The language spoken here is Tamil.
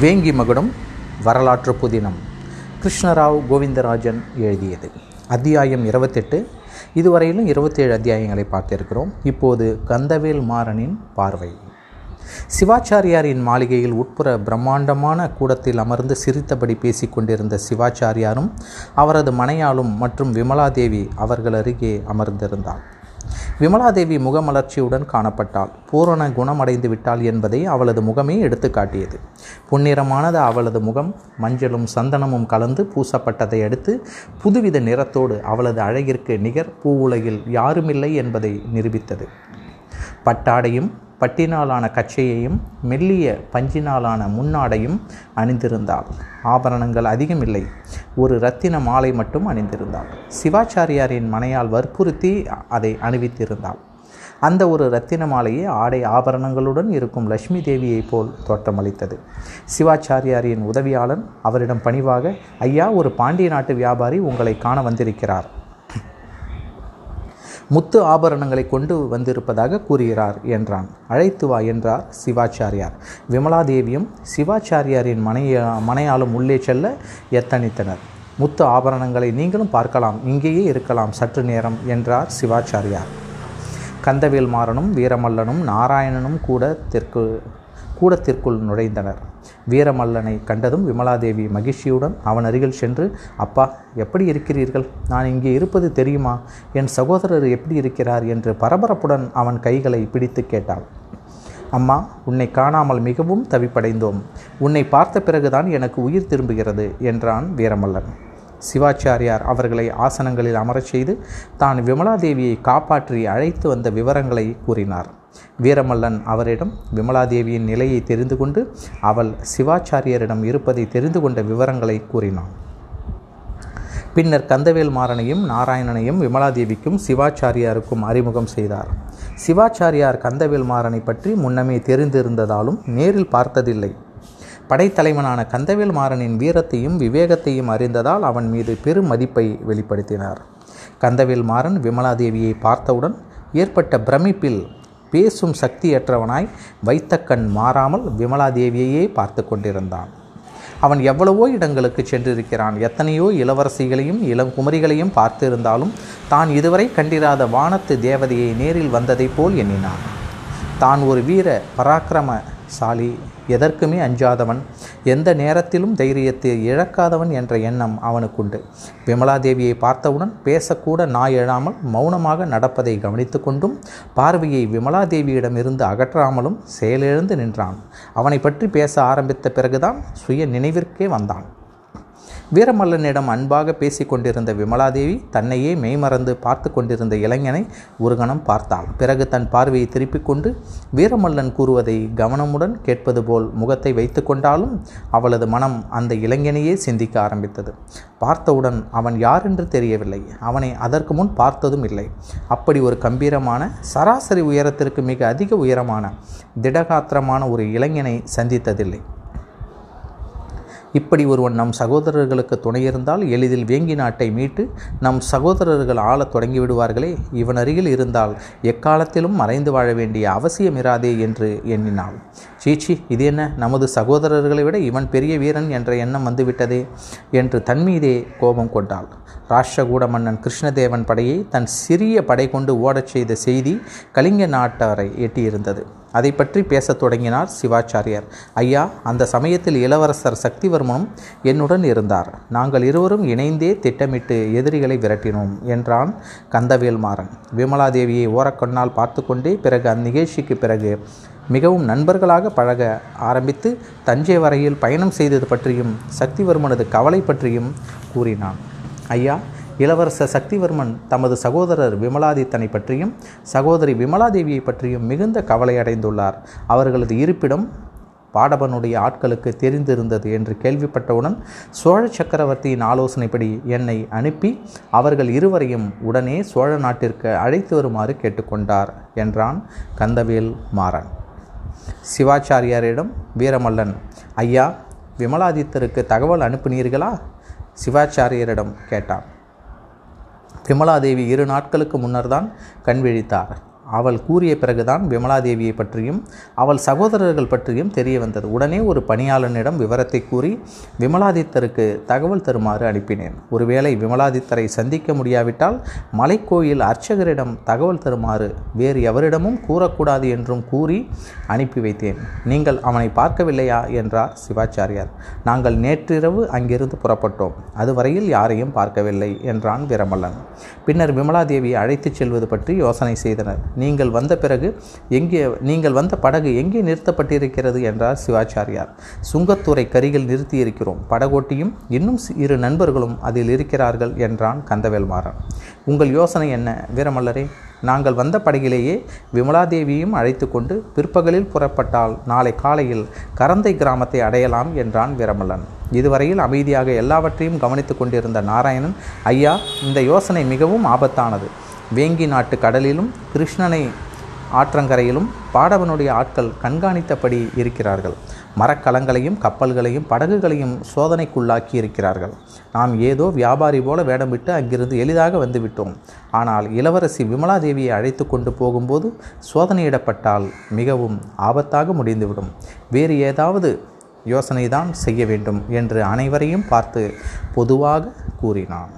வேங்கி மகுடம் வரலாற்று புதினம். கிருஷ்ணராவ் கோவிந்தராஜன் எழுதியது. அத்தியாயம் இருபத்தெட்டு. இதுவரையிலும் இருபத்தேழு அத்தியாயங்களை பார்த்திருக்கிறோம். இப்போது கந்தவேல் மாறனின் பார்வை. சிவாச்சாரியாரின் மாளிகையில் உட்புற பிரம்மாண்டமான கூடத்தில் அமர்ந்து சிரித்தபடி பேசிக் கொண்டிருந்த சிவாச்சாரியாரும் அவரது மனையாளும் மற்றும் விமலாதேவி அவர்கள் அருகே அமர்ந்திருந்தார். விமலாதேவி முகமலர்ச்சியுடன் காணப்பட்டாள். பூரண குணமடைந்து விட்டாள் என்பதை அவளது முகமே எடுத்துக்காட்டியது. புன்னிறமானது அவளது முகம் மஞ்சளும் சந்தனமும் கலந்து பூசப்பட்டதை அடுத்து புதுவித நிறத்தோடு அவளது அழகிற்கு நிகர் பூவுலகில் யாருமில்லை என்பதை நிரூபித்தது. பட்டாடையும் பட்டினாலான கச்சையையும் மெல்லிய பஞ்சினாலான முன்னாடையும் அணிந்திருந்தாள். ஆபரணங்கள் அதிகமில்லை. ஒரு இரத்தின மாலை மட்டும் அணிந்திருந்தாள். சிவாச்சாரியாரின் மனையால் வற்புறுத்தி அதை அணிவித்திருந்தாள். அந்த ஒரு இரத்தின மாலையே ஆடை ஆபரணங்களுடன் இருக்கும் லட்சுமி தேவியைப் போல் தோற்றமளித்தது. சிவாச்சாரியாரின் உதவியாளன் அவரிடம் பணிவாக ஐயா ஒரு பாண்டிய நாட்டு வியாபாரி உங்களை காண வந்திருக்கிறார். முத்து ஆபரணங்களை கொண்டு வந்திருப்பதாக கூறுகிறார் என்றான். அழைத்து வா என்றார் சிவாச்சாரியார். விமலாதேவியும் சிவாச்சாரியாரின் மனைய மனையாலும் உள்ளே செல்ல எத்தனித்தனர் முத்து ஆபரணங்களை நீங்களும் பார்க்கலாம். இங்கேயே இருக்கலாம். சற்று நேரம் என்றார் சிவாச்சாரியார். கந்தவேல் மாறனும் வீரமல்லனும் நாராயணனும் கூட தெற்கு கூடத்திற்குள் நுழைந்தனர். வீரமல்லனை கண்டதும் விமலாதேவி மகிழ்ச்சியுடன் அவன் அருகில் சென்று அப்பா எப்படி இருக்கிறீர்கள்? நான் இங்கே இருப்பது தெரியுமா? என் சகோதரர் எப்படி இருக்கிறார்? என்று பரபரப்புடன் அவன் கைகளை பிடித்து கேட்டாள். அம்மா உன்னை காணாமல் மிகவும் தவிப்படைந்தோம். உன்னை பார்த்த பிறகுதான் எனக்கு உயிர் திரும்புகிறது என்றான் வீரமல்லன். சிவாச்சாரியார் அவர்களை ஆசனங்களில் அமரச் செய்து தான் விமலாதேவியை காப்பாற்றி அழைத்து வந்த விவரங்களை கூறினார். வீரமல்லன் அவரிடம் விமலாதேவியின் நிலையை தெரிந்து கொண்டு அவள் சிவாச்சாரியரிடம் இருப்பதை தெரிந்து கொண்ட விவரங்களை கூறினான். பின்னர் கந்தவேல் மாறனையும் நாராயணனையும் விமலாதேவிக்கும் சிவாச்சாரியாருக்கும் அறிமுகம் செய்தார். சிவாச்சாரியார் கந்தவேல் மாறனை பற்றி முன்னமே தெரிந்திருந்ததாலும் நேரில் பார்த்ததில்லை. படைத்தலைவனான கந்தவேல் மாறனின் வீரத்தையும் விவேகத்தையும் அறிந்ததால் அவன் மீது பெரும் மதிப்பை வெளிப்படுத்தினார். கந்தவேல் மாறன் விமலாதேவியை பார்த்தவுடன் ஏற்பட்ட பிரமிப்பில் பேசும் சக்தியற்றவனாய் வைத்த கண் மாறாமல் விமலாதேவியையே பார்த்து கொண்டிருந்தான். அவன் எவ்வளவோ இடங்களுக்கு சென்றிருக்கிறான். எத்தனையோ இளவரசிகளையும் இளங்குமரிகளையும் பார்த்திருந்தாலும் தான் இதுவரை கண்டிராத வானத்து தேவதையை நேரில் வந்ததைப் போல் எண்ணினான். தான் ஒரு வீர பராக்கிரமசாலி எதற்குமே அஞ்சாதவன் எந்த நேரத்திலும் தைரியத்தை இழக்காதவன் என்ற எண்ணம் அவனுக்குண்டு. விமலாதேவியை பார்த்தவுடன் பேசக்கூட நாய் எழாமல் மௌனமாக நடப்பதை கவனித்து கொண்டும் பார்வையை விமலாதேவியிடமிருந்து அகற்றாமலும் செயலிழந்து நின்றான். அவனை பற்றி பேச ஆரம்பித்த பிறகுதான் சுய நினைவிற்கே வந்தான். வீரமல்லனிடம் அன்பாக பேசிக் கொண்டிருந்த விமலாதேவி தன்னையே மெய்மறந்து பார்த்து கொண்டிருந்த இளைஞனை ஒரு கணம் பார்த்தாள். பிறகு தன் பார்வையை திருப்பிக் கொண்டு வீரமல்லன் கூறுவதை கவனமுடன் கேட்பது போல் முகத்தை வைத்து கொண்டாலும் அவளது மனம் அந்த இளைஞனையே சிந்திக்க ஆரம்பித்தது. பார்த்தவுடன் அவன் யார் என்று தெரியவில்லை. அவனை அதற்கு முன் பார்த்ததும் இல்லை. அப்படி ஒரு கம்பீரமான சராசரி உயரத்திற்கு மிக அதிக உயரமான திடகாத்திரமான ஒரு இளைஞனை சந்தித்ததில்லை. இப்படி ஒருவன் நம் சகோதரர்களுக்கு துணையிருந்தால் எளிதில் வேங்கி நாட்டை மீட்டு நம் சகோதரர்கள் ஆளத் தொடங்கிவிடுவார்களே இவன் அருகில் இருந்தால் எக்காலத்திலும் மறைந்து வாழ வேண்டிய அவசியம் இராதே என்று எண்ணினாள். சீச்சி இது என்ன? நமது சகோதரர்களை விட இவன் பெரிய வீரன் என்ற எண்ணம் வந்துவிட்டதே என்று தன்மீதே கோபம் கொண்டாள். ராஷ்டிரகூட மன்னன் கிருஷ்ணதேவன் படையை தன் சிறிய படை கொண்டு ஓடச் செய்த செய்தி கலிங்க நாட்டாரை எட்டியிருந்தது. அதை பற்றி பேசத் தொடங்கினார் சிவாச்சாரியர். ஐயா அந்த சமயத்தில் இளவரசர் சக்திவர்மனும் என்னுடன் இருந்தார். நாங்கள் இருவரும் இணைந்தே திட்டமிட்டு எதிரிகளை விரட்டினோம் என்றான் கந்தவேல்மாறன். விமலாதேவியை ஓரக்கண்ணால் பார்த்து கொண்டே பிறகு அந்நிகழ்ச்சிக்கு பிறகு மிகவும் நண்பர்களாக பழக ஆரம்பித்து தஞ்சை வரையில் பயணம் செய்தது பற்றியும் சக்திவர்மனது கவலை பற்றியும் கூறினான். ஐயா இளவரசர் சக்திவர்மன் தமது சகோதரர் விமலாதித்தனை பற்றியும் சகோதரி விமலாதேவியை பற்றியும் மிகுந்த கவலை அடைந்துள்ளார். அவர்களது இருப்பிடம் பாடபனுடைய ஆட்களுக்கு தெரிந்திருந்தது என்று கேள்விப்பட்டவுடன் சோழ சக்கரவர்த்தியின் ஆலோசனைப்படி என்னை அனுப்பி அவர்கள் இருவரையும் உடனே சோழ நாட்டிற்கு அழைத்து வருமாறு கேட்டுக்கொண்டார் என்றான் கந்தவேல் மாறன். சிவாச்சாரியாரிடம் வீரமல்லன் ஐயா விமலாதித்தருக்கு தகவல் அனுப்பினீர்களா? சிவாச்சாரியரிடம் கேட்டான். விமலாதேவி இரு நாட்களுக்கு முன்னர் தான் கண் விழித்தார். அவள் கூறிய பிறகுதான் விமலாதேவியை பற்றியும் அவள் சகோதரர்கள் பற்றியும் தெரிய வந்தது. உடனே ஒரு பணியாளனிடம் விவரத்தை கூறி விமலாதித்தருக்கு தகவல் தருமாறு அனுப்பினேன். ஒருவேளை விமலாதித்தரை சந்திக்க முடியாவிட்டால் மலைக்கோயில் அர்ச்சகரிடம் தகவல் தருமாறு வேறு எவரிடமும் கூறக்கூடாது என்றும் கூறி அனுப்பி வைத்தேன். நீங்கள் அவனை பார்க்கவில்லையா? என்றார் சிவாச்சாரியார். நாங்கள் நேற்றிரவு அங்கிருந்து புறப்பட்டோம். அதுவரையில் யாரையும் பார்க்கவில்லை என்றான் வீரமல்லன். பின்னர் விமலாதேவி அழைத்துச் செல்வது பற்றி யோசனை செய்தனர். நீங்கள் வந்த பிறகு எங்கே நீங்கள் வந்த படகு எங்கே நிறுத்தப்பட்டிருக்கிறது என்றார் சிவாச்சாரியார். சுங்கத்துறை கரிகள் நிறுத்தியிருக்கிறோம். படகோட்டியும் இன்னும் இரு நண்பர்களும் அதில் இருக்கிறார்கள் என்றான் கந்தவேல்மாறன். உங்கள் யோசனை என்ன வீரமல்லரே? நாங்கள் வந்த படகிலேயே விமலாதேவியும் அழைத்து கொண்டு பிற்பகலில் புறப்பட்டால் நாளை காலையில் கரந்தை கிராமத்தை அடையலாம் என்றான் வீரமல்லன். இதுவரையில் அமைதியாக எல்லாவற்றையும் கவனித்து கொண்டிருந்த நாராயணன் ஐயா இந்த யோசனை மிகவும் ஆபத்தானது. வேங்கி நாட்டு கடலிலும் கிருஷ்ணனை ஆற்றங்கரையிலும் பாடவனுடைய ஆட்கள் கண்காணித்தபடி இருக்கிறார்கள். மரக்கலங்களையும் கப்பல்களையும் படகுகளையும் சோதனைக்குள்ளாக்கி இருக்கிறார்கள் நாம் ஏதோ வியாபாரி போல வேடமிட்டு அங்கிருந்து எளிதாக வந்துவிட்டோம். ஆனால் இளவரசி விமலாதேவியை அழைத்து கொண்டு போகும்போது சோதனையிடப்பட்டால் மிகவும் ஆபத்தாக முடிந்துவிடும். வேறு ஏதாவது யோசனைதான் செய்ய வேண்டும் என்று அனைவரையும் பார்த்து பொதுவாக கூறினான்.